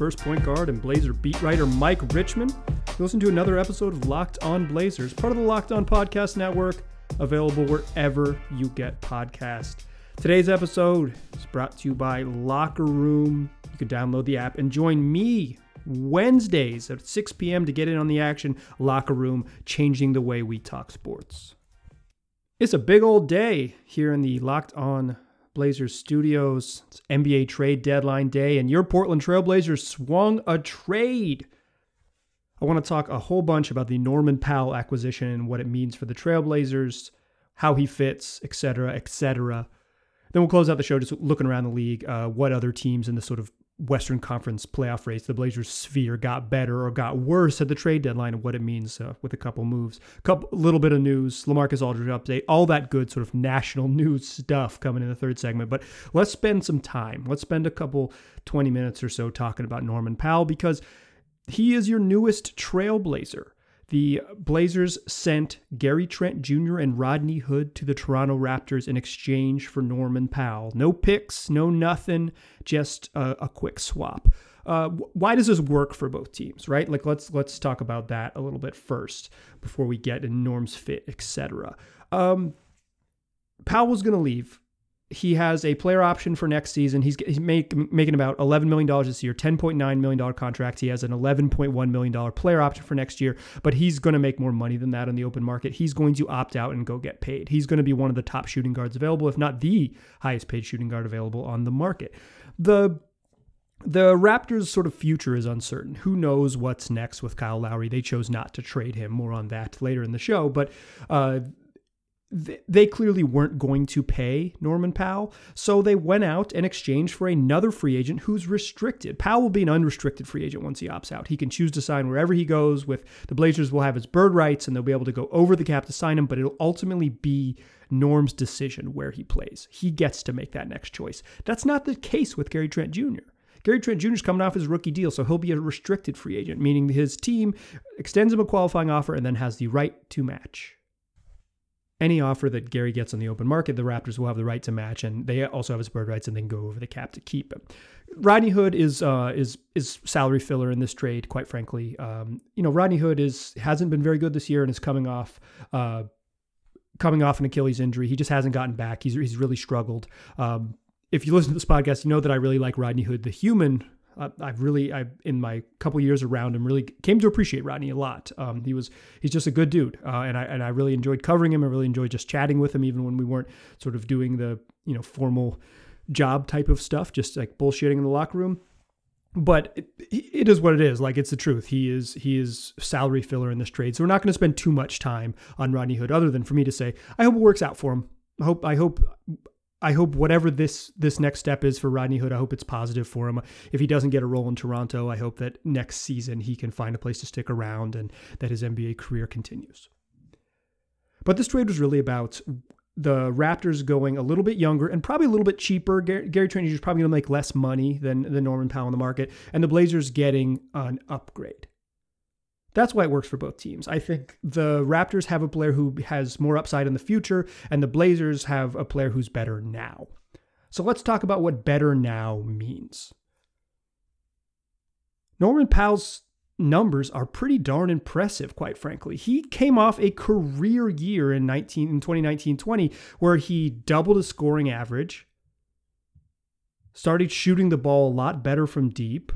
first point guard and Blazer beat writer Mike Richman. You listen to another episode of Locked On Blazers, part of the Locked On Podcast Network, available wherever you get podcasts. Today's episode is brought to you by Locker Room. You can download the app and join me Wednesdays at 6 p.m. to get in on the action. Locker Room, changing the way we talk sports. It's a big old day here in the Locked On Blazers studios. It's NBA trade deadline day, and your Portland Trailblazers swung a trade. I want to talk a whole bunch about the Norman Powell acquisition and what it means for the Trailblazers, how he fits, etc., etc. Then we'll close out the show just looking around the league, uh, what other teams in the sort of Western Conference playoff race, the Blazers sphere got better or got worse at the trade deadline and what it means uh, with a couple moves. A couple little bit of news, LaMarcus Aldridge update, all that good sort of national news stuff coming in the third segment. But let's spend some time. Let's spend a couple 20 minutes or so talking about Norman Powell because he is your newest trailblazer. The Blazers sent Gary Trent Jr. and Rodney Hood to the Toronto Raptors in exchange for Norman Powell. No picks, no nothing, just a, a quick swap. Uh, why does this work for both teams, right? Like let's let's talk about that a little bit first before we get in Norm's fit, etc. Um, Powell's going to leave he has a player option for next season. He's, he's make, making about $11 million this year, $10.9 million contract. He has an $11.1 million player option for next year, but he's going to make more money than that on the open market. He's going to opt out and go get paid. He's going to be one of the top shooting guards available, if not the highest paid shooting guard available on the market. The the Raptors' sort of future is uncertain. Who knows what's next with Kyle Lowry? They chose not to trade him. More on that later in the show. But uh, they clearly weren't going to pay Norman Powell, so they went out and exchanged for another free agent who's restricted. Powell will be an unrestricted free agent once he opts out. He can choose to sign wherever he goes. With the Blazers, will have his bird rights, and they'll be able to go over the cap to sign him. But it'll ultimately be Norm's decision where he plays. He gets to make that next choice. That's not the case with Gary Trent Jr. Gary Trent Jr. is coming off his rookie deal, so he'll be a restricted free agent, meaning his team extends him a qualifying offer and then has the right to match any offer that Gary gets on the open market, the Raptors will have the right to match, and they also have his bird rights and then go over the cap to keep him. Rodney Hood is uh, is is salary filler in this trade, quite frankly. Um, you know, Rodney Hood is hasn't been very good this year and is coming off. Uh, coming off an Achilles injury, he just hasn't gotten back. He's he's really struggled. Um, if you listen to this podcast, you know that I really like Rodney Hood, the human I've really, I in my couple years around him, really came to appreciate Rodney a lot. Um, he was, he's just a good dude, uh, and I and I really enjoyed covering him. I really enjoyed just chatting with him, even when we weren't sort of doing the you know formal job type of stuff, just like bullshitting in the locker room. But it, it is what it is. Like it's the truth. He is he is salary filler in this trade, so we're not going to spend too much time on Rodney Hood, other than for me to say I hope it works out for him. I hope I hope I hope whatever this this next step is for Rodney Hood, I hope it's positive for him. If he doesn't get a role in Toronto, I hope that next season he can find a place to stick around and that his NBA career continues. But this trade was really about the Raptors going a little bit younger and probably a little bit cheaper. Gary, Trent is probably going to make less money than, than Norman Powell in the market, and the Blazers getting an upgrade. That's why it works for both teams. I think the Raptors have a player who has more upside in the future, and the Blazers have a player who's better now. So let's talk about what better now means. Norman Powell's numbers are pretty darn impressive, quite frankly. He came off a career year in 19 in 2019-20 where he doubled his scoring average, started shooting the ball a lot better from deep,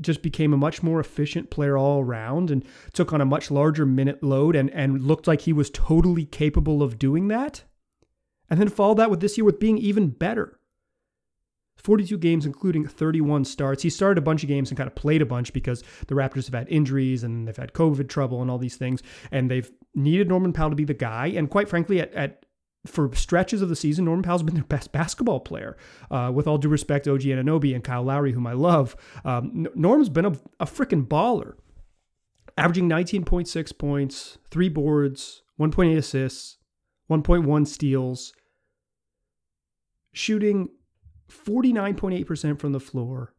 just became a much more efficient player all around and took on a much larger minute load and, and looked like he was totally capable of doing that. And then followed that with this year with being even better. 42 games, including 31 starts. He started a bunch of games and kind of played a bunch because the Raptors have had injuries and they've had COVID trouble and all these things. And they've needed Norman Powell to be the guy. And quite frankly, at, at for stretches of the season, Norman Powell's been their best basketball player. Uh, with all due respect, OG Anunoby and Kyle Lowry, whom I love, um, Norm's been a, a freaking baller, averaging 19.6 points, three boards, 1.8 assists, 1.1 steals, shooting 49.8% from the floor,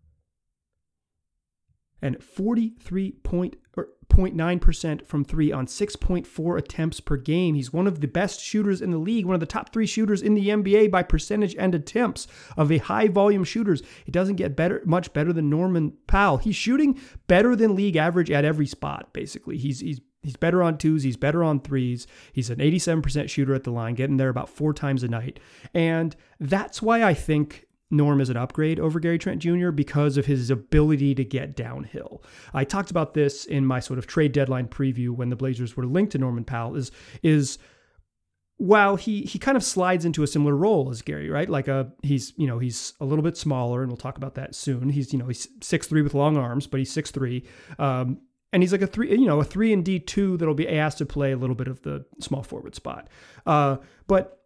and 43 point, er, 40.9% from three on 6.4 attempts per game. He's one of the best shooters in the league, one of the top three shooters in the NBA by percentage and attempts of a high volume shooters. It doesn't get better, much better than Norman Powell. He's shooting better than league average at every spot, basically. He's, he's He's better on twos. He's better on threes. He's an 87% shooter at the line, getting there about four times a night. And that's why I think Norm is an upgrade over Gary Trent Jr. because of his ability to get downhill. I talked about this in my sort of trade deadline preview when the Blazers were linked to Norman Powell. Is is while he he kind of slides into a similar role as Gary, right? Like a he's you know he's a little bit smaller, and we'll talk about that soon. He's you know he's six three with long arms, but he's six three. Um, and he's like a three, you know, a three and D two that'll be asked to play a little bit of the small forward spot. Uh, but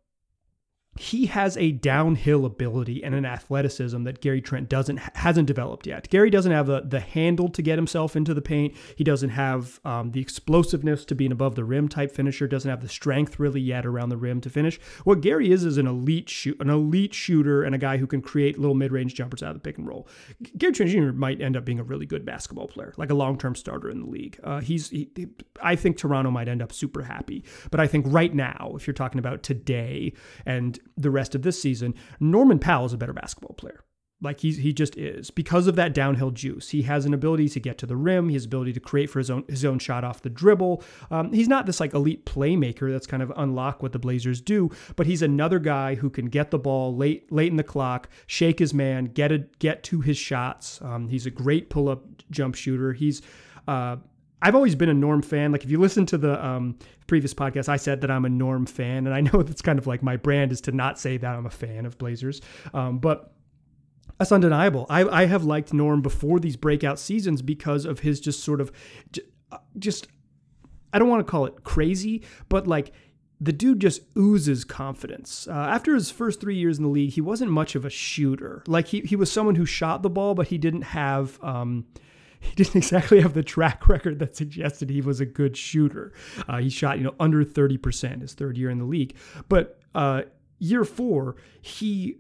he has a downhill ability and an athleticism that Gary Trent doesn't hasn't developed yet. Gary doesn't have the, the handle to get himself into the paint. He doesn't have um, the explosiveness to be an above the rim type finisher. Doesn't have the strength really yet around the rim to finish. What Gary is is an elite shoot, an elite shooter, and a guy who can create little mid range jumpers out of the pick and roll. Gary Trent Jr. might end up being a really good basketball player, like a long term starter in the league. Uh, he's he, I think Toronto might end up super happy, but I think right now, if you're talking about today and the rest of this season, Norman Powell is a better basketball player. Like he's he just is because of that downhill juice. He has an ability to get to the rim. His ability to create for his own his own shot off the dribble. Um, he's not this like elite playmaker that's kind of unlock what the Blazers do, but he's another guy who can get the ball late late in the clock, shake his man, get a, get to his shots. Um, he's a great pull up jump shooter. He's uh, I've always been a Norm fan. Like if you listen to the um, previous podcast, I said that I'm a Norm fan, and I know that's kind of like my brand is to not say that I'm a fan of Blazers, um, but. That's undeniable. I, I have liked Norm before these breakout seasons because of his just sort of, uh, just, I don't want to call it crazy, but like the dude just oozes confidence. Uh, after his first three years in the league, he wasn't much of a shooter. Like he, he was someone who shot the ball, but he didn't have um, he didn't exactly have the track record that suggested he was a good shooter. Uh, he shot, you know, under 30% his third year in the league. But uh, year four, he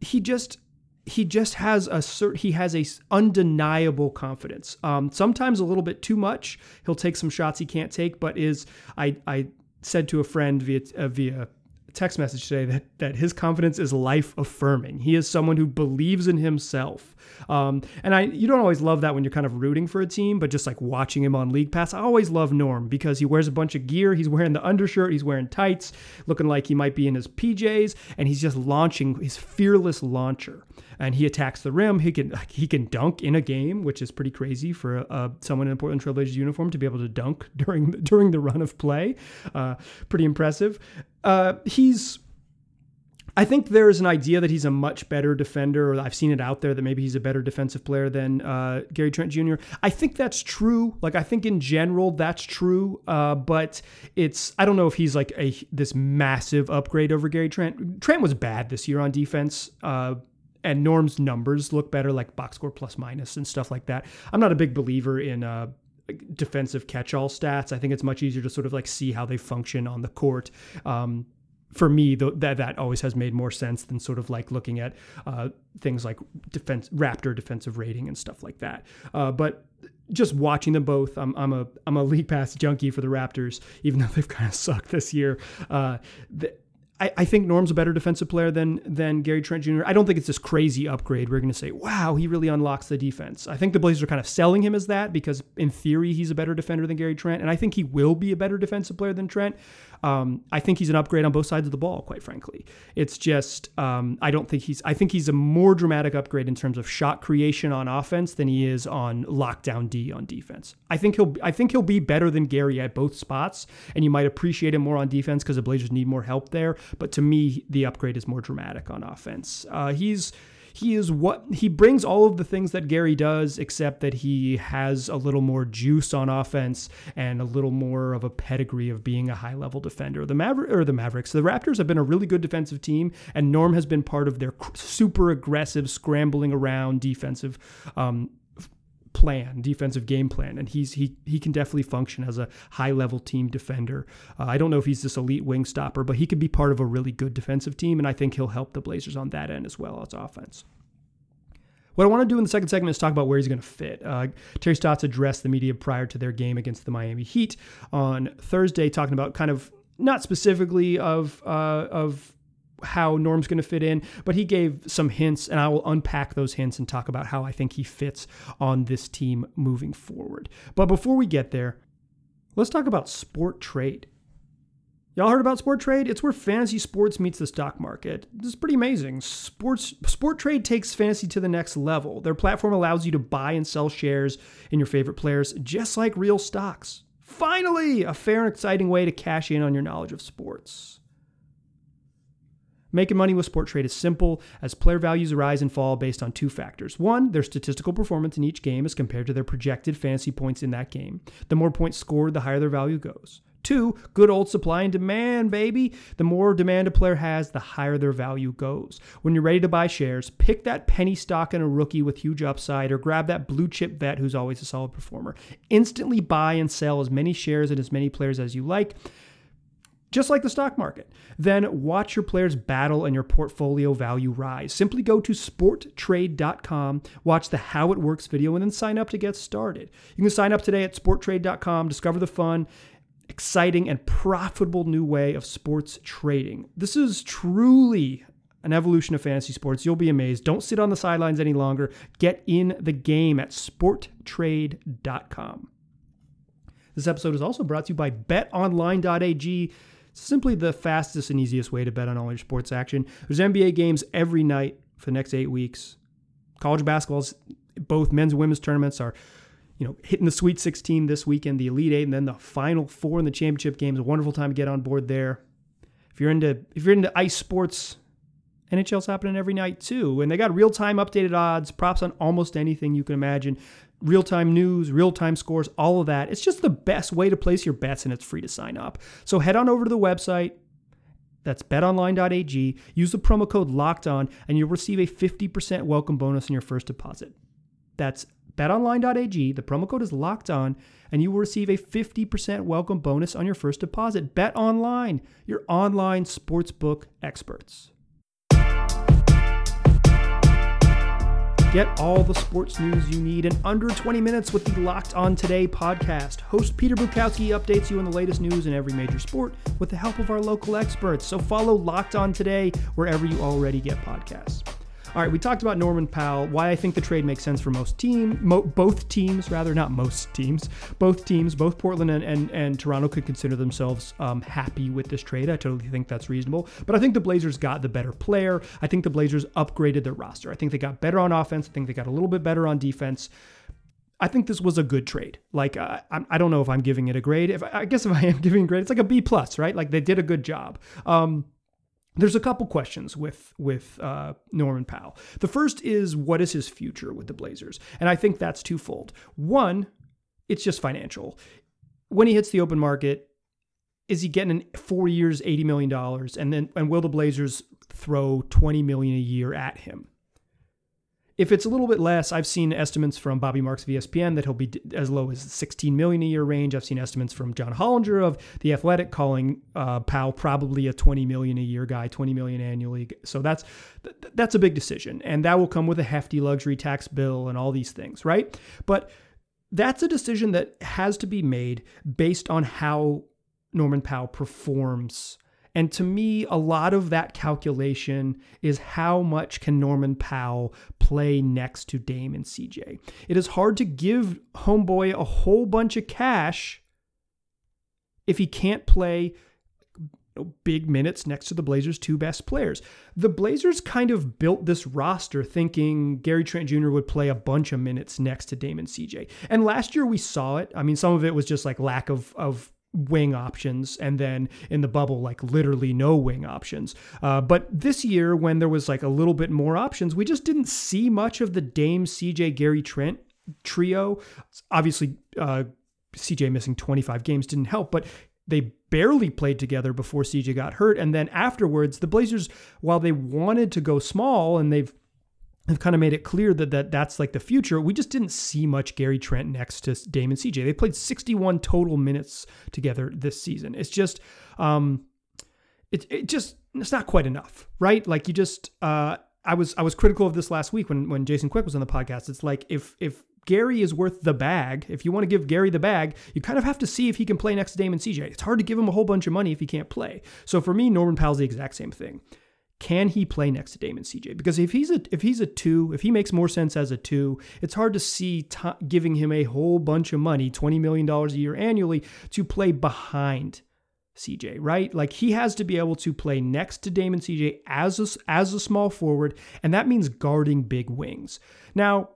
he just he just has a cert, he has a undeniable confidence. Um, sometimes a little bit too much. He'll take some shots he can't take, but is I I said to a friend via uh, via text message today that that his confidence is life affirming. He is someone who believes in himself. Um, and I you don't always love that when you're kind of rooting for a team, but just like watching him on League Pass, I always love Norm because he wears a bunch of gear. He's wearing the undershirt, he's wearing tights, looking like he might be in his PJs, and he's just launching his fearless launcher. And he attacks the rim. He can he can dunk in a game, which is pretty crazy for uh, someone in a Portland Trailblazers uniform to be able to dunk during during the run of play. Uh, pretty impressive. Uh, he's I think there is an idea that he's a much better defender, or I've seen it out there that maybe he's a better defensive player than uh, Gary Trent Jr. I think that's true. Like I think in general that's true, uh, but it's I don't know if he's like a this massive upgrade over Gary Trent. Trent was bad this year on defense. Uh, and Norm's numbers look better, like box score plus minus and stuff like that. I'm not a big believer in uh, defensive catch-all stats. I think it's much easier to sort of like see how they function on the court. Um, for me, the, that that always has made more sense than sort of like looking at uh, things like defense, Raptor defensive rating and stuff like that. Uh, but just watching them both, I'm, I'm a I'm a league pass junkie for the Raptors, even though they've kind of sucked this year. Uh, the, I, I think Norm's a better defensive player than than Gary Trent Jr. I don't think it's this crazy upgrade. We're going to say, wow, he really unlocks the defense. I think the Blazers are kind of selling him as that because, in theory, he's a better defender than Gary Trent, and I think he will be a better defensive player than Trent. Um, I think he's an upgrade on both sides of the ball, quite frankly. It's just um, I don't think he's. I think he's a more dramatic upgrade in terms of shot creation on offense than he is on lockdown D on defense. I think he'll. I think he'll be better than Gary at both spots, and you might appreciate him more on defense because the Blazers need more help there. But to me, the upgrade is more dramatic on offense. Uh, he's he is what he brings all of the things that Gary does, except that he has a little more juice on offense and a little more of a pedigree of being a high level defender. The Maver- or the Mavericks, the Raptors have been a really good defensive team, and Norm has been part of their super aggressive, scrambling around defensive um, plan, defensive game plan, and he's he he can definitely function as a high level team defender. Uh, I don't know if he's this elite wing stopper, but he could be part of a really good defensive team, and I think he'll help the Blazers on that end as well as offense. What I want to do in the second segment is talk about where he's going to fit. Uh, Terry Stotts addressed the media prior to their game against the Miami Heat on Thursday, talking about kind of not specifically of uh, of how Norm's going to fit in, but he gave some hints, and I will unpack those hints and talk about how I think he fits on this team moving forward. But before we get there, let's talk about sport trade. Y'all heard about sport trade? It's where fantasy sports meets the stock market. This is pretty amazing. Sports sport trade takes fantasy to the next level. Their platform allows you to buy and sell shares in your favorite players just like real stocks. Finally, a fair and exciting way to cash in on your knowledge of sports. Making money with sport trade is simple as player values rise and fall based on two factors. One, their statistical performance in each game as compared to their projected fantasy points in that game. The more points scored, the higher their value goes. Two, good old supply and demand, baby. The more demand a player has, the higher their value goes. When you're ready to buy shares, pick that penny stock in a rookie with huge upside or grab that blue chip vet who's always a solid performer. Instantly buy and sell as many shares and as many players as you like just like the stock market. Then watch your players battle and your portfolio value rise. Simply go to sporttrade.com, watch the How It Works video, and then sign up to get started. You can sign up today at sporttrade.com, discover the fun, exciting, and profitable new way of sports trading. This is truly an evolution of fantasy sports. You'll be amazed. Don't sit on the sidelines any longer. Get in the game at sporttrade.com. This episode is also brought to you by betonline.ag. Simply the fastest and easiest way to bet on all your sports action. There's NBA games every night for the next eight weeks. College basketball's both men's and women's tournaments are you know, hitting the Sweet 16 this weekend, the Elite Eight, and then the Final Four in the championship games. a wonderful time to get on board there. If you're into if you're into ice sports, NHL's happening every night too, and they got real time updated odds, props on almost anything you can imagine, real time news, real time scores, all of that. It's just the best way to place your bets, and it's free to sign up. So head on over to the website. That's betonline.ag. Use the promo code locked on, and you'll receive a 50% welcome bonus on your first deposit. That's betonline.ag. The promo code is locked on, and you will receive a 50% welcome bonus on your first deposit. Bet online, your online sportsbook experts. Get all the sports news you need in under 20 minutes with the Locked On Today podcast. Host Peter Bukowski updates you on the latest news in every major sport with the help of our local experts. So follow Locked On Today wherever you already get podcasts. All right, we talked about Norman Powell, why I think the trade makes sense for most team, mo- both teams, rather, not most teams, both teams, both Portland and, and, and Toronto could consider themselves um, happy with this trade. I totally think that's reasonable. But I think the Blazers got the better player. I think the Blazers upgraded their roster. I think they got better on offense. I think they got a little bit better on defense. I think this was a good trade. Like uh, I don't know if I'm giving it a grade. If I guess if I am giving a grade, it's like a B plus, right? Like they did a good job. Um, there's a couple questions with with uh, Norman Powell. The first is what is his future with the Blazers, and I think that's twofold. One, it's just financial. When he hits the open market, is he getting four years, eighty million dollars, and then and will the Blazers throw twenty million a year at him? If it's a little bit less, I've seen estimates from Bobby Marks of ESPN that he'll be as low as 16 million a year range. I've seen estimates from John Hollinger of the Athletic calling uh, Powell probably a 20 million a year guy, 20 million annually. So that's that's a big decision, and that will come with a hefty luxury tax bill and all these things, right? But that's a decision that has to be made based on how Norman Powell performs and to me, a lot of that calculation is how much can Norman Powell play next to Dame and CJ. It is hard to give Homeboy a whole bunch of cash if he can't play big minutes next to the Blazers' two best players. The Blazers kind of built this roster thinking Gary Trent Jr. would play a bunch of minutes next to Damon CJ. And last year we saw it. I mean, some of it was just like lack of of wing options and then in the bubble like literally no wing options. Uh, but this year when there was like a little bit more options we just didn't see much of the dame cj gary trent trio. Obviously uh, cj missing 25 games didn't help but they barely played together before cj got hurt. And then afterwards the blazers while they wanted to go small and they've have kind of made it clear that, that that's like the future. We just didn't see much Gary Trent next to Damon CJ. They played 61 total minutes together this season. It's just, um, it, it just, it's not quite enough, right? Like you just, uh, I was I was critical of this last week when when Jason Quick was on the podcast. It's like if if Gary is worth the bag, if you want to give Gary the bag, you kind of have to see if he can play next to Damon CJ. It's hard to give him a whole bunch of money if he can't play. So for me, Norman Powell's the exact same thing. Can he play next to Damon CJ? Because if he's a if he's a two, if he makes more sense as a two, it's hard to see t- giving him a whole bunch of money, twenty million dollars a year annually, to play behind CJ, right? Like he has to be able to play next to Damon CJ as a, as a small forward, and that means guarding big wings. Now,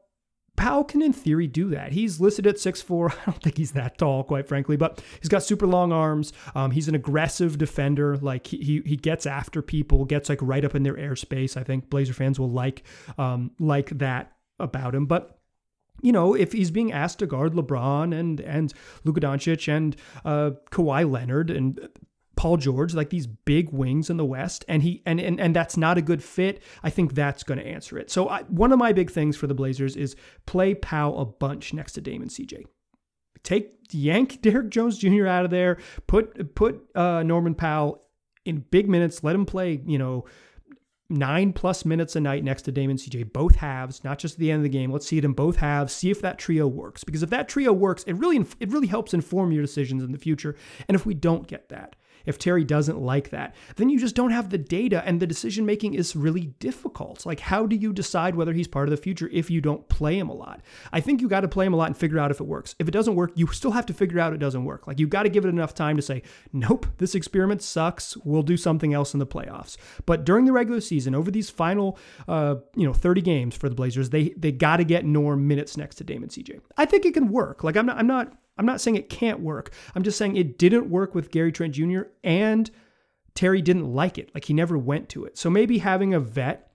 Powell can, in theory, do that. He's listed at 6'4. I don't think he's that tall, quite frankly, but he's got super long arms. Um, he's an aggressive defender. Like he, he, he gets after people, gets like right up in their airspace. I think Blazer fans will like um, like that about him. But you know, if he's being asked to guard LeBron and and Luka Doncic and uh, Kawhi Leonard and Paul George, like these big wings in the West, and he and and, and that's not a good fit. I think that's going to answer it. So I, one of my big things for the Blazers is play Powell a bunch next to Damon CJ. Take yank Derrick Jones Jr. out of there. Put put uh, Norman Powell in big minutes. Let him play. You know nine plus minutes a night next to Damon CJ, both halves, not just at the end of the game. Let's see it in both halves. See if that trio works. Because if that trio works, it really it really helps inform your decisions in the future. And if we don't get that, if Terry doesn't like that, then you just don't have the data and the decision making is really difficult. Like, how do you decide whether he's part of the future if you don't play him a lot? I think you got to play him a lot and figure out if it works. If it doesn't work, you still have to figure out it doesn't work. Like, you got to give it enough time to say, nope, this experiment sucks. We'll do something else in the playoffs. But during the regular season, over these final, uh, you know, 30 games for the Blazers, they they got to get Norm minutes next to Damon CJ. I think it can work. Like, I'm not, I'm not I'm not saying it can't work. I'm just saying it didn't work with Gary Trent Jr. and Terry didn't like it. Like he never went to it. So maybe having a vet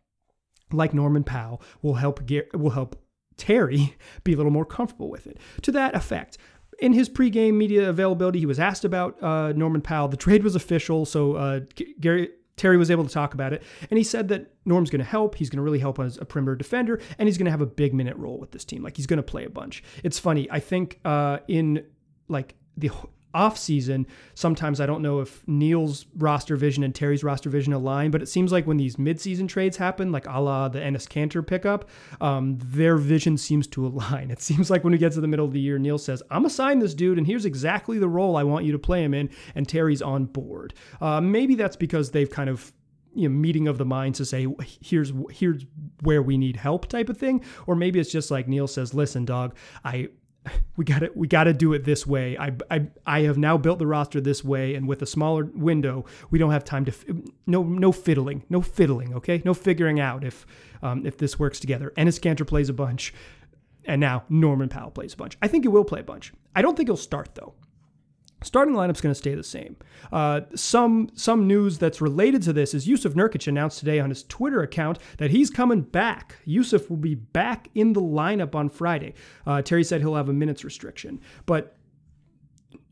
like Norman Powell will help Gary, will help Terry be a little more comfortable with it. To that effect, in his pregame media availability, he was asked about uh, Norman Powell. The trade was official, so uh, Gary Terry was able to talk about it, and he said that Norm's going to help. He's going to really help as a perimeter defender, and he's going to have a big minute role with this team. Like he's going to play a bunch. It's funny. I think uh, in like the off season, sometimes I don't know if Neil's roster vision and Terry's roster vision align, but it seems like when these midseason trades happen, like a la the Enes Kanter pickup, um, their vision seems to align. It seems like when we get to the middle of the year, Neil says, I'm assigning this dude, and here's exactly the role I want you to play him in, and Terry's on board. Uh, maybe that's because they've kind of you know, meeting of the minds to say here's here's where we need help type of thing or maybe it's just like Neil says listen dog I we got to we got to do it this way. I, I I have now built the roster this way, and with a smaller window, we don't have time to no no fiddling, no fiddling. Okay, no figuring out if um, if this works together. Enes Kanter plays a bunch, and now Norman Powell plays a bunch. I think he will play a bunch. I don't think he'll start though. Starting lineup's going to stay the same. Uh, some some news that's related to this is Jusuf Nurkic announced today on his Twitter account that he's coming back. Jusuf will be back in the lineup on Friday. Uh, Terry said he'll have a minutes restriction, but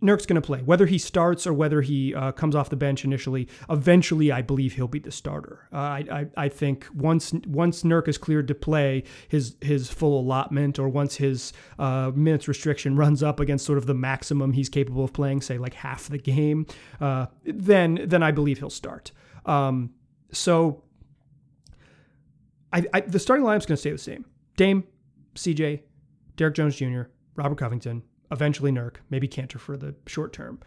Nurk's going to play. Whether he starts or whether he uh, comes off the bench initially, eventually I believe he'll be the starter. Uh, I, I, I think once once Nurk is cleared to play his his full allotment, or once his uh, minutes restriction runs up against sort of the maximum he's capable of playing, say like half the game, uh, then then I believe he'll start. Um, so I, I, the starting lineup's going to stay the same: Dame, CJ, Derrick Jones Jr., Robert Covington eventually Nurk, maybe Kanter for the short term.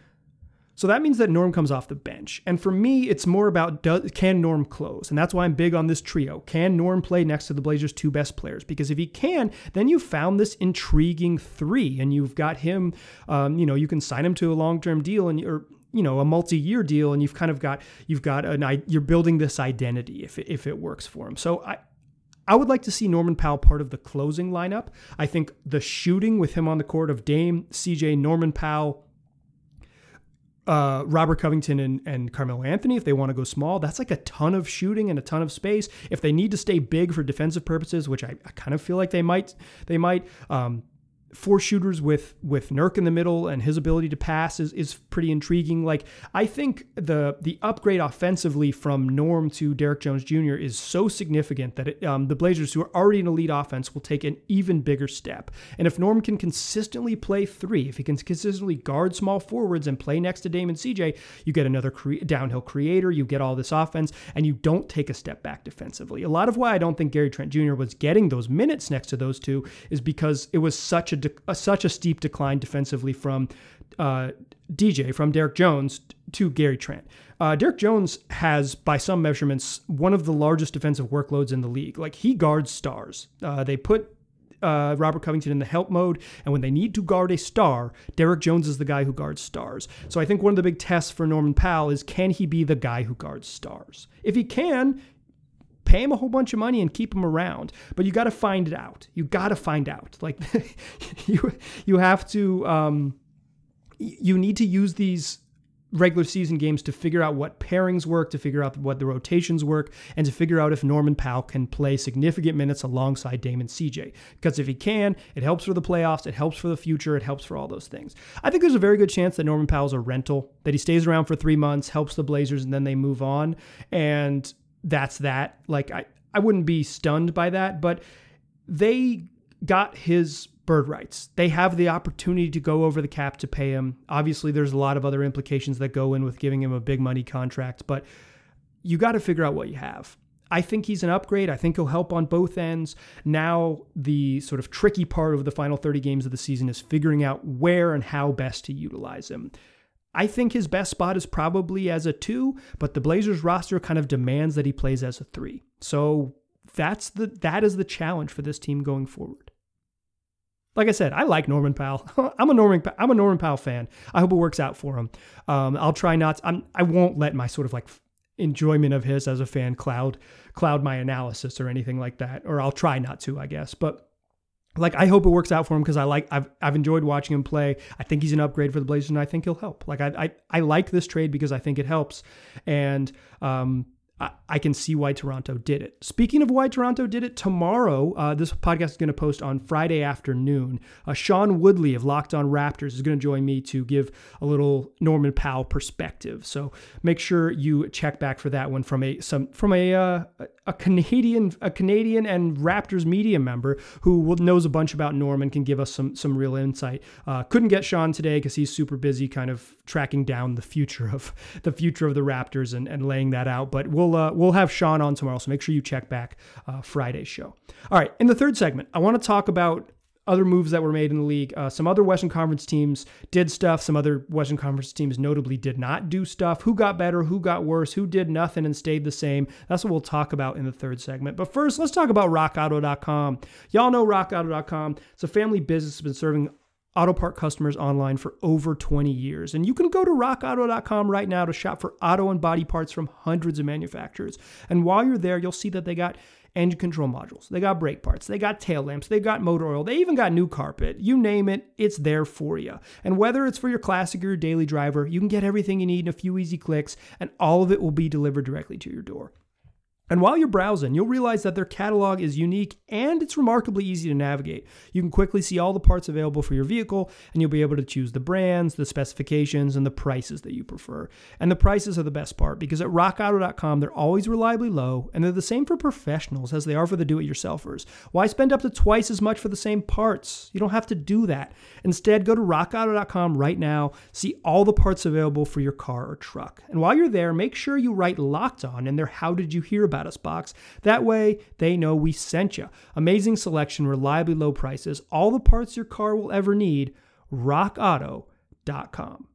So that means that Norm comes off the bench. And for me, it's more about does, can Norm close? And that's why I'm big on this trio. Can Norm play next to the Blazers' two best players? Because if he can, then you found this intriguing three, and you've got him. Um, you know, you can sign him to a long-term deal, and or you know a multi-year deal, and you've kind of got you've got an you're building this identity if it, if it works for him. So I I would like to see Norman Powell part of the closing lineup. I think the shooting with him on the court of Dame, CJ, Norman Powell, uh, Robert Covington and, and Carmelo Anthony, if they want to go small, that's like a ton of shooting and a ton of space. If they need to stay big for defensive purposes, which I, I kind of feel like they might, they might. Um, four shooters with with Nurk in the middle and his ability to pass is, is pretty intriguing. Like I think the the upgrade offensively from Norm to Derrick Jones Jr. is so significant that it, um, the Blazers, who are already an elite offense, will take an even bigger step. And if Norm can consistently play three, if he can consistently guard small forwards and play next to Damon CJ, you get another cre- downhill creator. You get all this offense, and you don't take a step back defensively. A lot of why I don't think Gary Trent Jr. was getting those minutes next to those two is because it was such a, de- a such a steep decline defensively from uh, DJ from Derrick Jones to Gary Trent. Uh, Derrick Jones has, by some measurements, one of the largest defensive workloads in the league. Like he guards stars. Uh, they put uh, Robert Covington in the help mode, and when they need to guard a star, Derrick Jones is the guy who guards stars. So I think one of the big tests for Norman Powell is can he be the guy who guards stars? If he can, pay him a whole bunch of money and keep him around. But you got to find it out. You got to find out. Like you, you have to. Um, you need to use these regular season games to figure out what pairings work, to figure out what the rotations work, and to figure out if Norman Powell can play significant minutes alongside Damon CJ. Because if he can, it helps for the playoffs, it helps for the future, it helps for all those things. I think there's a very good chance that Norman Powell's a rental, that he stays around for three months, helps the Blazers, and then they move on. And that's that. Like I, I wouldn't be stunned by that, but they got his bird rights. They have the opportunity to go over the cap to pay him. Obviously, there's a lot of other implications that go in with giving him a big money contract, but you got to figure out what you have. I think he's an upgrade. I think he'll help on both ends. Now, the sort of tricky part of the final 30 games of the season is figuring out where and how best to utilize him. I think his best spot is probably as a two, but the Blazers roster kind of demands that he plays as a three. So that's the that is the challenge for this team going forward. Like I said, I like Norman Powell. I'm a Norman. I'm a Norman Powell fan. I hope it works out for him. Um, I'll try not. I'm. I won't let my sort of like enjoyment of his as a fan cloud cloud my analysis or anything like that. Or I'll try not to, I guess. But like I hope it works out for him because I like I've I've enjoyed watching him play. I think he's an upgrade for the Blazers, and I think he'll help. Like I I, I like this trade because I think it helps, and um, I, can see why Toronto did it. Speaking of why Toronto did it, tomorrow, uh, this podcast is going to post on Friday afternoon. Uh, Sean Woodley of Locked On Raptors is going to join me to give a little Norman Powell perspective. So make sure you check back for that one from a some from a uh, a Canadian a Canadian and Raptors media member who knows a bunch about Norman can give us some some real insight. Uh, couldn't get Sean today because he's super busy, kind of tracking down the future of the future of the Raptors and, and laying that out. But we'll we'll uh, we'll have Sean on tomorrow, so make sure you check back uh, Friday's show. All right, in the third segment, I want to talk about other moves that were made in the league. Uh, some other Western Conference teams did stuff. Some other Western Conference teams notably did not do stuff. Who got better? Who got worse? Who did nothing and stayed the same? That's what we'll talk about in the third segment. But first, let's talk about RockAuto.com. Y'all know RockAuto.com. It's a family business that's been serving auto part customers online for over 20 years. And you can go to rockauto.com right now to shop for auto and body parts from hundreds of manufacturers. And while you're there, you'll see that they got engine control modules, they got brake parts, they got tail lamps, they got motor oil, they even got new carpet. You name it, it's there for you. And whether it's for your classic or your daily driver, you can get everything you need in a few easy clicks, and all of it will be delivered directly to your door. And while you're browsing, you'll realize that their catalog is unique and it's remarkably easy to navigate. You can quickly see all the parts available for your vehicle, and you'll be able to choose the brands, the specifications, and the prices that you prefer. And the prices are the best part because at rockauto.com, they're always reliably low, and they're the same for professionals as they are for the do it yourselfers. Why spend up to twice as much for the same parts? You don't have to do that. Instead, go to rockauto.com right now, see all the parts available for your car or truck. And while you're there, make sure you write locked on in their How Did You Hear About about us box. That way, they know we sent you. Amazing selection, reliably low prices, all the parts your car will ever need. RockAuto.com.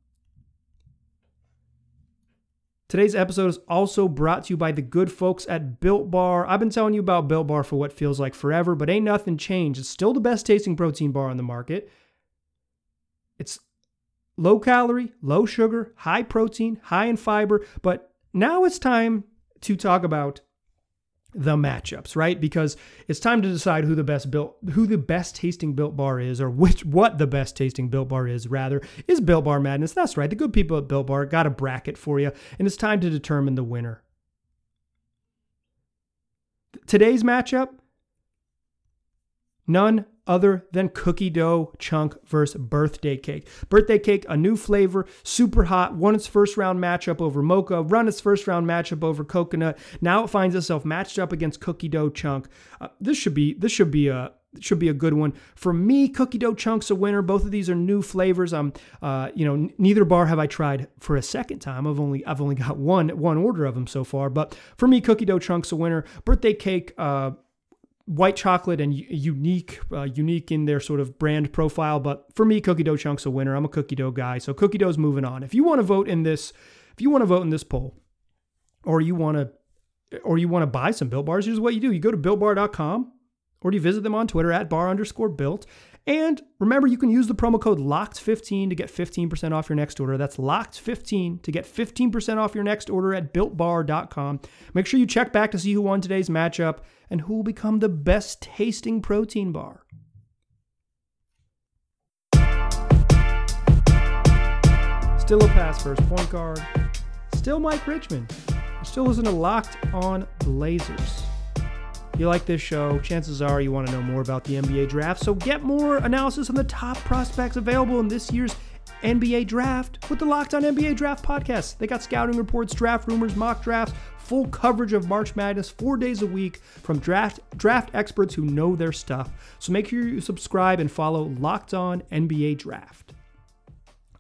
Today's episode is also brought to you by the good folks at Built Bar. I've been telling you about Built Bar for what feels like forever, but ain't nothing changed. It's still the best tasting protein bar on the market. It's low calorie, low sugar, high protein, high in fiber, but now it's time to talk about the matchups, right? Because it's time to decide who the best built who the best tasting built bar is or which what the best tasting built bar is rather is built bar madness. That's right. The good people at Built Bar got a bracket for you and it's time to determine the winner. Today's matchup none other than cookie dough chunk versus birthday cake. Birthday cake, a new flavor, super hot, won its first round matchup over mocha, run its first round matchup over coconut. Now it finds itself matched up against cookie dough chunk. Uh, this should be this should be a should be a good one for me. Cookie dough chunks a winner. Both of these are new flavors. I'm, uh, you know, n- neither bar have I tried for a second time. I've only I've only got one one order of them so far. But for me, cookie dough chunks a winner. Birthday cake. Uh, white chocolate and unique, uh, unique in their sort of brand profile. But for me, cookie dough chunks a winner. I'm a cookie dough guy, so cookie dough's moving on. If you want to vote in this, if you want to vote in this poll, or you want to, or you want to buy some Built Bars, here's what you do: you go to BuiltBar.com, or you visit them on Twitter at bar underscore Built. And remember, you can use the promo code LOCKED15 to get 15% off your next order. That's LOCKED15 to get 15% off your next order at BuiltBar.com. Make sure you check back to see who won today's matchup and who will become the best tasting protein bar. Still a pass first point guard. Still Mike Richman. Still listen to Locked on Blazers. You like this show, chances are you want to know more about the NBA draft. So get more analysis on the top prospects available in this year's NBA draft with the Locked On NBA Draft podcast. They got scouting reports, draft rumors, mock drafts, full coverage of March Madness four days a week from draft draft experts who know their stuff. So make sure you subscribe and follow Locked On NBA Draft.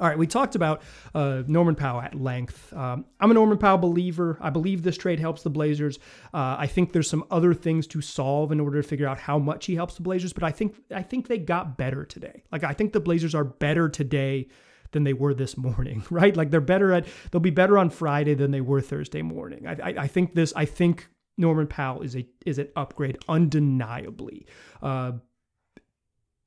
All right, we talked about uh, Norman Powell at length. Um, I'm a Norman Powell believer. I believe this trade helps the Blazers. Uh, I think there's some other things to solve in order to figure out how much he helps the Blazers, but I think I think they got better today. Like I think the Blazers are better today than they were this morning, right? Like they're better at they'll be better on Friday than they were Thursday morning. I, I, I think this. I think Norman Powell is a is an upgrade undeniably. Uh,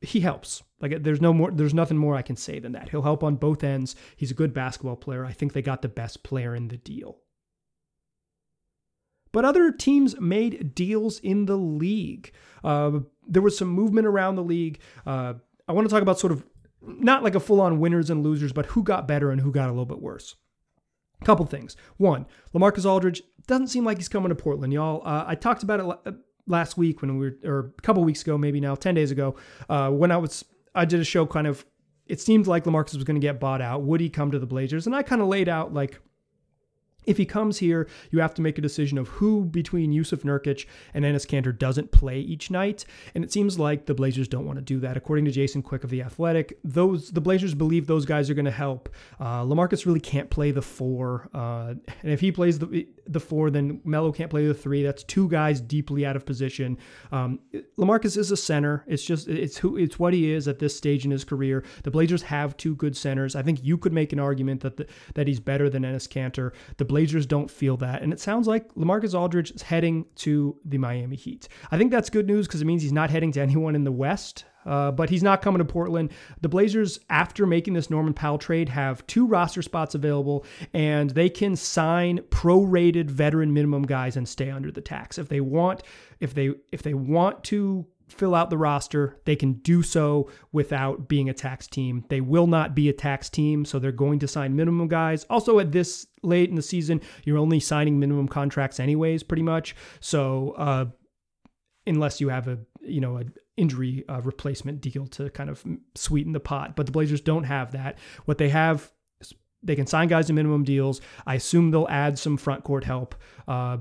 he helps. Like there's no more there's nothing more I can say than that. He'll help on both ends. He's a good basketball player. I think they got the best player in the deal. But other teams made deals in the league. Uh, there was some movement around the league. Uh, I want to talk about sort of not like a full on winners and losers, but who got better and who got a little bit worse. A couple things. One, Lamarcus Aldridge doesn't seem like he's coming to Portland, y'all. Uh, I talked about it last week when we were, or a couple weeks ago, maybe now, 10 days ago, uh, when I was, I did a show kind of, it seemed like Lamarcus was going to get bought out. Would he come to the Blazers? And I kind of laid out like, if he comes here, you have to make a decision of who between Jusuf Nurkic and Enes Kanter doesn't play each night. And it seems like the Blazers don't want to do that. According to Jason Quick of The Athletic, those the Blazers believe those guys are going to help. Uh, Lamarcus really can't play the four. Uh, and if he plays the, the four, then Melo can't play the three. That's two guys deeply out of position. Um, Lamarcus is a center. It's just, it's who, it's what he is at this stage in his career. The Blazers have two good centers. I think you could make an argument that, the, that he's better than Enes Kanter. The Blazers don't feel that. And it sounds like Lamarcus Aldridge is heading to the Miami Heat. I think that's good news because it means he's not heading to anyone in the West. Uh, but he's not coming to Portland. The Blazers, after making this Norman Powell trade, have two roster spots available, and they can sign prorated veteran minimum guys and stay under the tax if they want. If they if they want to fill out the roster, they can do so without being a tax team. They will not be a tax team, so they're going to sign minimum guys. Also, at this late in the season, you're only signing minimum contracts anyways, pretty much. So, uh, unless you have a you know a injury uh, replacement deal to kind of sweeten the pot. But the Blazers don't have that. What they have, they can sign guys to minimum deals. I assume they'll add some front court help. Uh,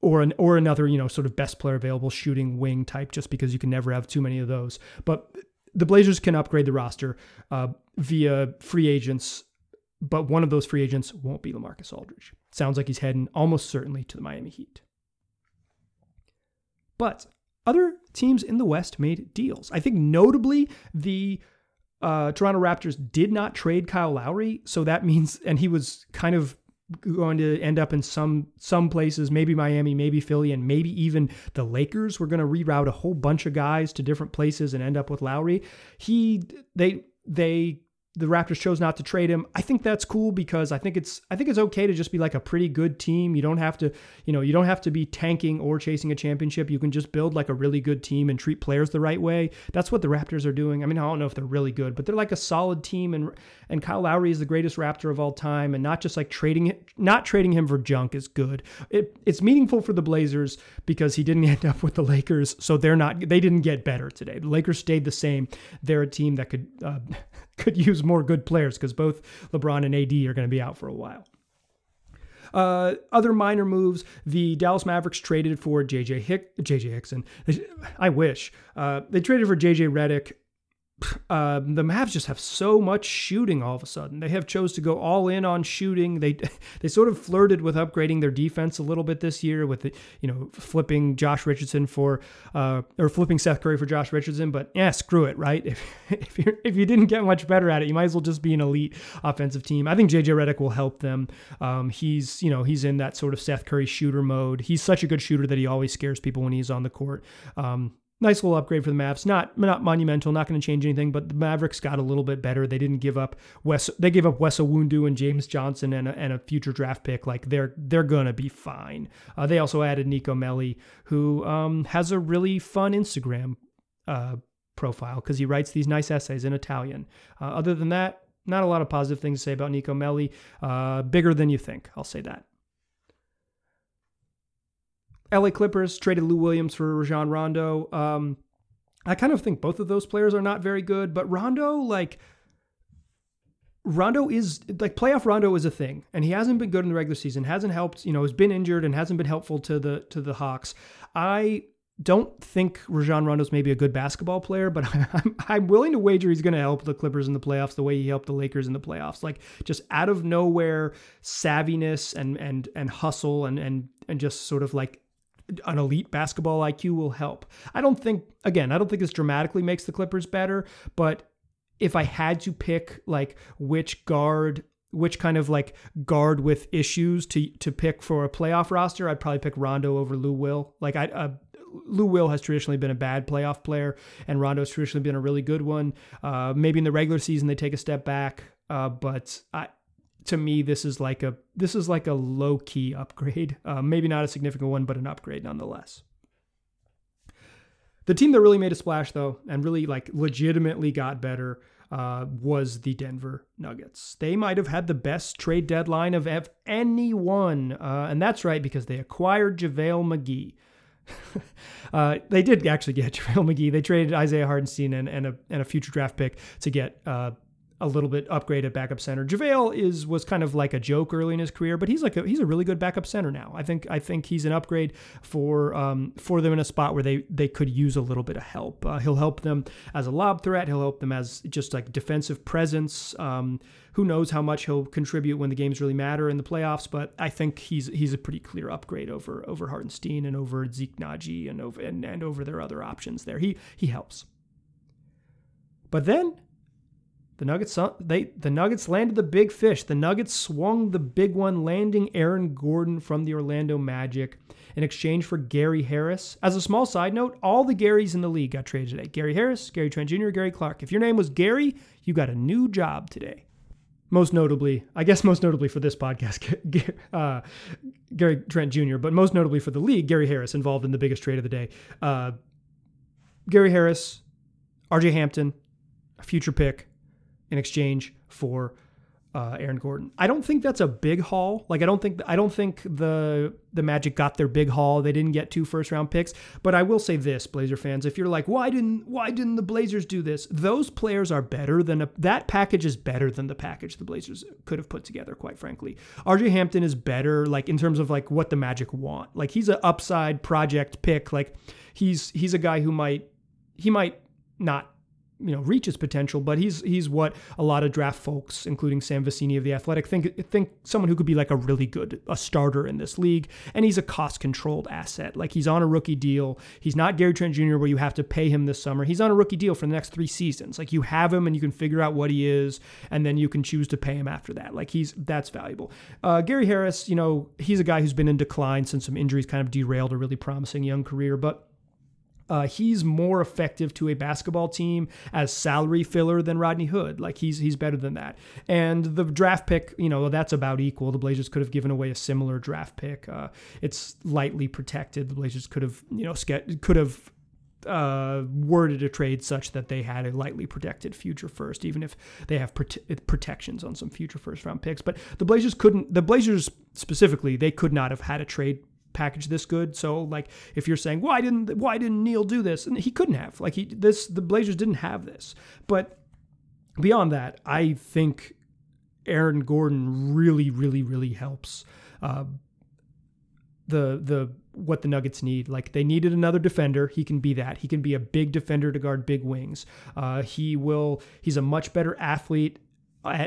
or an or another, you know, sort of best player available shooting wing type, just because you can never have too many of those. But the Blazers can upgrade the roster uh, via free agents, but one of those free agents won't be Lamarcus Aldridge. Sounds like he's heading almost certainly to the Miami Heat. But other teams in the West made deals. I think notably the uh, Toronto Raptors did not trade Kyle Lowry, so that means, and he was kind of going to end up in some some places, maybe Miami, maybe Philly, and maybe even the Lakers. We're going to reroute a whole bunch of guys to different places and end up with Lowry. He they they the Raptors chose not to trade him. I think that's cool because I think it's I think it's okay to just be like a pretty good team. You don't have to, you know, you don't have to be tanking or chasing a championship. You can just build like a really good team and treat players the right way. That's what the Raptors are doing. I mean, I don't know if they're really good, but they're like a solid team and and Kyle Lowry is the greatest Raptor of all time and not just like trading not trading him for junk is good. It, it's meaningful for the Blazers because he didn't end up with the Lakers, so they're not they didn't get better today. The Lakers stayed the same. They're a team that could uh, could use more good players because both LeBron and AD are going to be out for a while. Uh, other minor moves: the Dallas Mavericks traded for JJ Hick, JJ Hickson. I wish uh, they traded for JJ Redick uh, the Mavs just have so much shooting all of a sudden. They have chose to go all in on shooting. They they sort of flirted with upgrading their defense a little bit this year with the, you know flipping Josh Richardson for uh, or flipping Seth Curry for Josh Richardson. But yeah, screw it, right? If if you if you didn't get much better at it, you might as well just be an elite offensive team. I think JJ Redick will help them. Um, he's you know he's in that sort of Seth Curry shooter mode. He's such a good shooter that he always scares people when he's on the court. Um, nice little upgrade for the Mavs. Not not monumental, not going to change anything, but the Mavericks got a little bit better. They didn't give up Wes. They gave up Wes Iwundu and James Johnson and a, and a future draft pick. Like they're they're gonna be fine. Uh, they also added Nico Melli, who um, has a really fun Instagram uh, profile because he writes these nice essays in Italian. Uh, other than that. Not a lot of positive things to say about Nico Melli. Uh, bigger than you think, I'll say that. LA Clippers traded Lou Williams for Rajon Rondo. Um, I kind of think both of those players are not very good, but Rondo, like, Rondo is like playoff Rondo is a thing, and he hasn't been good in the regular season. Hasn't helped, you know, has been injured and hasn't been helpful to the to the Hawks. I don't think Rajon Rondo's maybe a good basketball player, but I'm, I'm willing to wager he's going to help the Clippers in the playoffs the way he helped the Lakers in the playoffs. Like just out of nowhere savviness and and and hustle and and and just sort of like an elite basketball IQ will help. I don't think, again, I don't think this dramatically makes the Clippers better, but if I had to pick like which guard which kind of like guard with issues to to pick for a playoff roster, I'd probably pick Rondo over Lou Will. Like I, uh, Lou Will has traditionally been a bad playoff player, and Rondo's traditionally been a really good one. Uh, maybe in the regular season they take a step back, uh, but I to me this is like a this is like a low key upgrade. Uh, maybe not a significant one but an upgrade nonetheless. The team that really made a splash though and really like legitimately got better uh, was the denver nuggets. They might have had the best trade deadline of anyone uh, and that's right because they acquired javale mcgee. Uh, they did actually get JaVale McGee. They traded Isaiah Hartenstein and, and, a, and a future draft pick to get uh, a little bit upgraded backup center. JaVale is was kind of like a joke early in his career, but he's like a, he's a really good backup center now. I think I think he's an upgrade for um, for them in a spot where they they could use a little bit of help. Uh, he'll help them as a lob threat. He'll help them as just like defensive presence. Um, who knows how much he'll contribute when the games really matter in the playoffs? But I think he's he's a pretty clear upgrade over over Hartenstein and over Zeke Nnaji and over and, and over their other options there. He he helps. But then the Nuggets they the Nuggets landed the big fish. The Nuggets swung the big one, landing Aaron Gordon from the Orlando Magic in exchange for Gary Harris. As a small side note, all the Garys in the league got traded today. Gary Harris, Gary Trent Jr., Gary Clark. If your name was Gary, you got a new job today. Most notably, I guess most notably for this podcast, uh, Gary Trent Jr., but most notably for the league, Gary Harris involved in the biggest trade of the day. Uh, Gary Harris, RJ Hampton, a future pick, in exchange for uh, Aaron Gordon. I don't think that's a big haul. Like I don't think I don't think the the Magic got their big haul. They didn't get two first round picks. But I will say this, Blazer fans, if you're like, why didn't why didn't the Blazers do this? Those players are better than a, that package is better than the package the Blazers could have put together. Quite frankly, RJ Hampton is better. Like in terms of like what the Magic want. Like he's an upside project pick. Like he's he's a guy who might he might not you know reach his potential, but he's he's what a lot of draft folks, including Sam Vecenie of the Athletic, think think someone who could be like a really good a starter in this league. And he's a cost controlled asset. Like he's on a rookie deal. He's not Gary Trent Jr. where you have to pay him this summer. He's on a rookie deal for the next three seasons. Like you have him and you can figure out what he is, and then you can choose to pay him after that. Like he's that's valuable. Uh, Gary Harris, you know, he's a guy who's been in decline since some injuries kind of derailed a really promising young career, but uh, he's more effective to a basketball team as salary filler than Rodney Hood. Like he's he's better than that. And the draft pick, you know, that's about equal. The Blazers could have given away a similar draft pick. Uh, it's lightly protected. The Blazers could have, you know, could have uh, worded a trade such that they had a lightly protected future first, even if they have prote- protections on some future first round picks. But the Blazers couldn't. The Blazers specifically, they could not have had a trade package this good. So like if you're saying why didn't why didn't Neil do this? And he couldn't have. Like he this the Blazers didn't have this. But beyond that, I think Aaron Gordon really really really helps uh, the the what the Nuggets need. Like they needed another defender. He can be that. He can be a big defender to guard big wings. Uh, he will. He's a much better athlete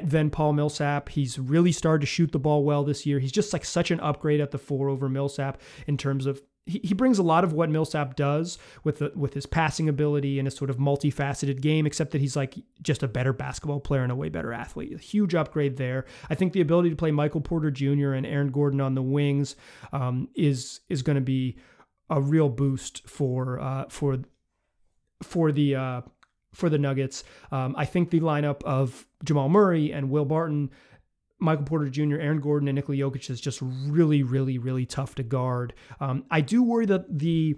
than Paul Millsap. He's really started to shoot the ball well this year. He's just like such an upgrade at the four over Millsap in terms of he, he brings a lot of what Millsap does with the, with his passing ability and his sort of multifaceted game, except that he's like just a better basketball player and a way better athlete. A huge upgrade there. I think the ability to play Michael Porter Jr. and Aaron Gordon on the wings um, is is going to be a real boost for uh, for for the uh, for the Nuggets. Um, I think the lineup of Jamal Murray and Will Barton, Michael Porter Jr., Aaron Gordon, and Nikola Jokic is just really, really, really tough to guard. Um, I do worry that the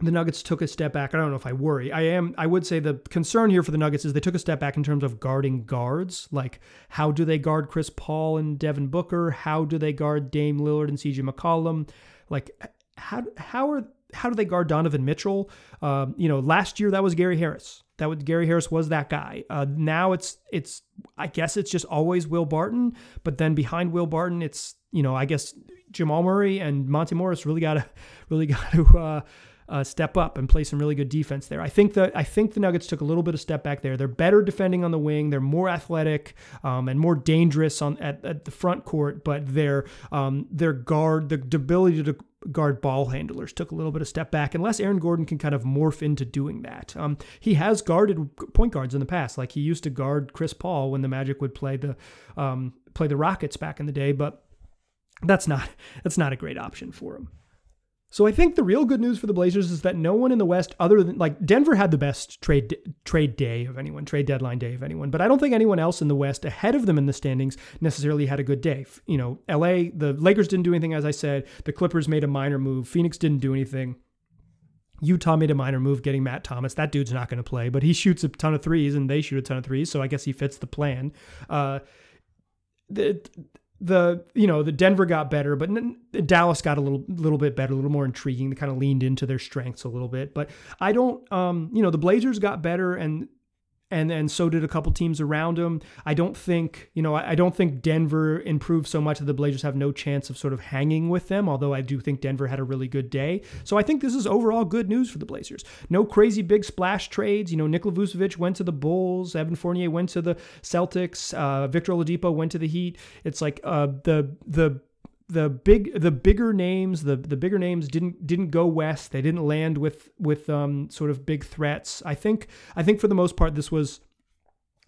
the Nuggets took a step back. I don't know if I worry. I am. I would say the concern here for the Nuggets is they took a step back in terms of guarding guards. Like, how do they guard Chris Paul and Devin Booker? How do they guard Dame Lillard and CJ McCollum? Like, how how are how do they guard Donovan Mitchell? Um, you know, last year that was Gary Harris. That was Gary Harris was that guy. Uh, now it's it's I guess it's just always Will Barton, but then behind Will Barton, it's you know I guess Jamal Murray and Monte Morris really got to really got to uh, uh, step up and play some really good defense there. I think that I think the Nuggets took a little bit of step back there. They're better defending on the wing. They're more athletic um, and more dangerous on at, at the front court, but their um, their guard the ability to guard ball handlers took a little bit of step back unless Aaron Gordon can kind of morph into doing that. Um, he has guarded point guards in the past, like he used to guard Chris Paul when the Magic would play the um, play the Rockets back in the day, but that's not that's not a great option for him. So I think the real good news for the Blazers is that no one in the West, other than like Denver, had the best trade trade day of anyone, trade deadline day of anyone. But I don't think anyone else in the West ahead of them in the standings necessarily had a good day. You know, L.A. the Lakers didn't do anything, as I said. The Clippers made a minor move. Phoenix didn't do anything. Utah made a minor move getting Matt Thomas. That dude's not going to play, but he shoots a ton of threes and they shoot a ton of threes, so I guess he fits the plan. Uh, the the you know the Denver got better, but Dallas got a little little bit better, a little more intriguing. They kind of leaned into their strengths a little bit, but I don't. Um, you know the Blazers got better, and and and so did a couple teams around him. I don't think you know I, don't think Denver improved so much that the Blazers have no chance of sort of hanging with them. Although I do think Denver had a really good day, so I think this is overall good news for the Blazers. No crazy big splash trades. You know Nikola Vucevic went to the Bulls, Evan Fournier went to the Celtics, uh, Victor Oladipo went to the Heat. It's like uh, the the the big the bigger names the the bigger names didn't didn't go west. They didn't land with with um sort of big threats. I think i think for the most part this was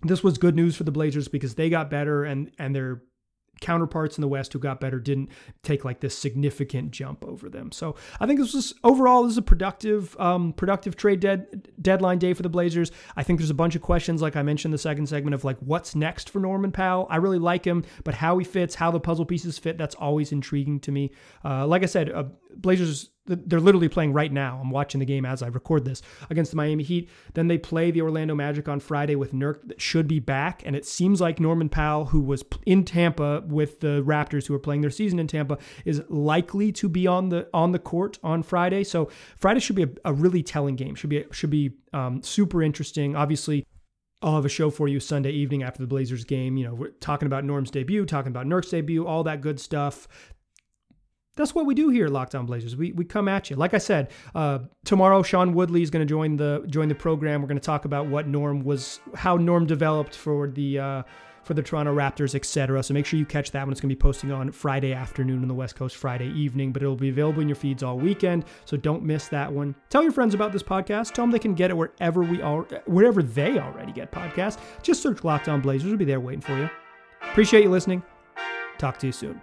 this was good news for the blazers because they got better and and they're counterparts in the West who got better didn't take like this significant jump over them. So I think this was overall this is a productive um, productive trade dead, deadline day for the Blazers. I think there's a bunch of questions like I mentioned the second segment of like what's next for Norman Powell. I really like him, but how he fits, how the puzzle pieces fit, that's always intriguing to me. Uh, like I said, uh, Blazers they're literally playing right now. I'm watching the game as I record this against the Miami Heat. Then they play the Orlando Magic on Friday with Nurk that should be back. And it seems like Norman Powell, who was in Tampa with the Raptors, who are playing their season in Tampa, is likely to be on the on the court on Friday. So Friday should be a, a really telling game. Should be should be um, super interesting. Obviously, I'll have a show for you Sunday evening after the Blazers game. You know, we're talking about Norm's debut, talking about Nurk's debut, all that good stuff that's what we do here at Locked On Blazers. We, we come at you. Like I said, uh, tomorrow Sean Woodley is going to join the join the program. We're going to talk about what Norm was, how Norm developed for the uh, for the Toronto Raptors, etc. So make sure you catch that one. It's going to be posting on Friday afternoon on the West Coast, Friday evening, but it'll be available in your feeds all weekend. So don't miss that one. Tell your friends about this podcast. Tell them they can get it wherever we are, wherever they already get podcasts. Just search Locked On Blazers. We'll be there waiting for you. Appreciate you listening. Talk to you soon.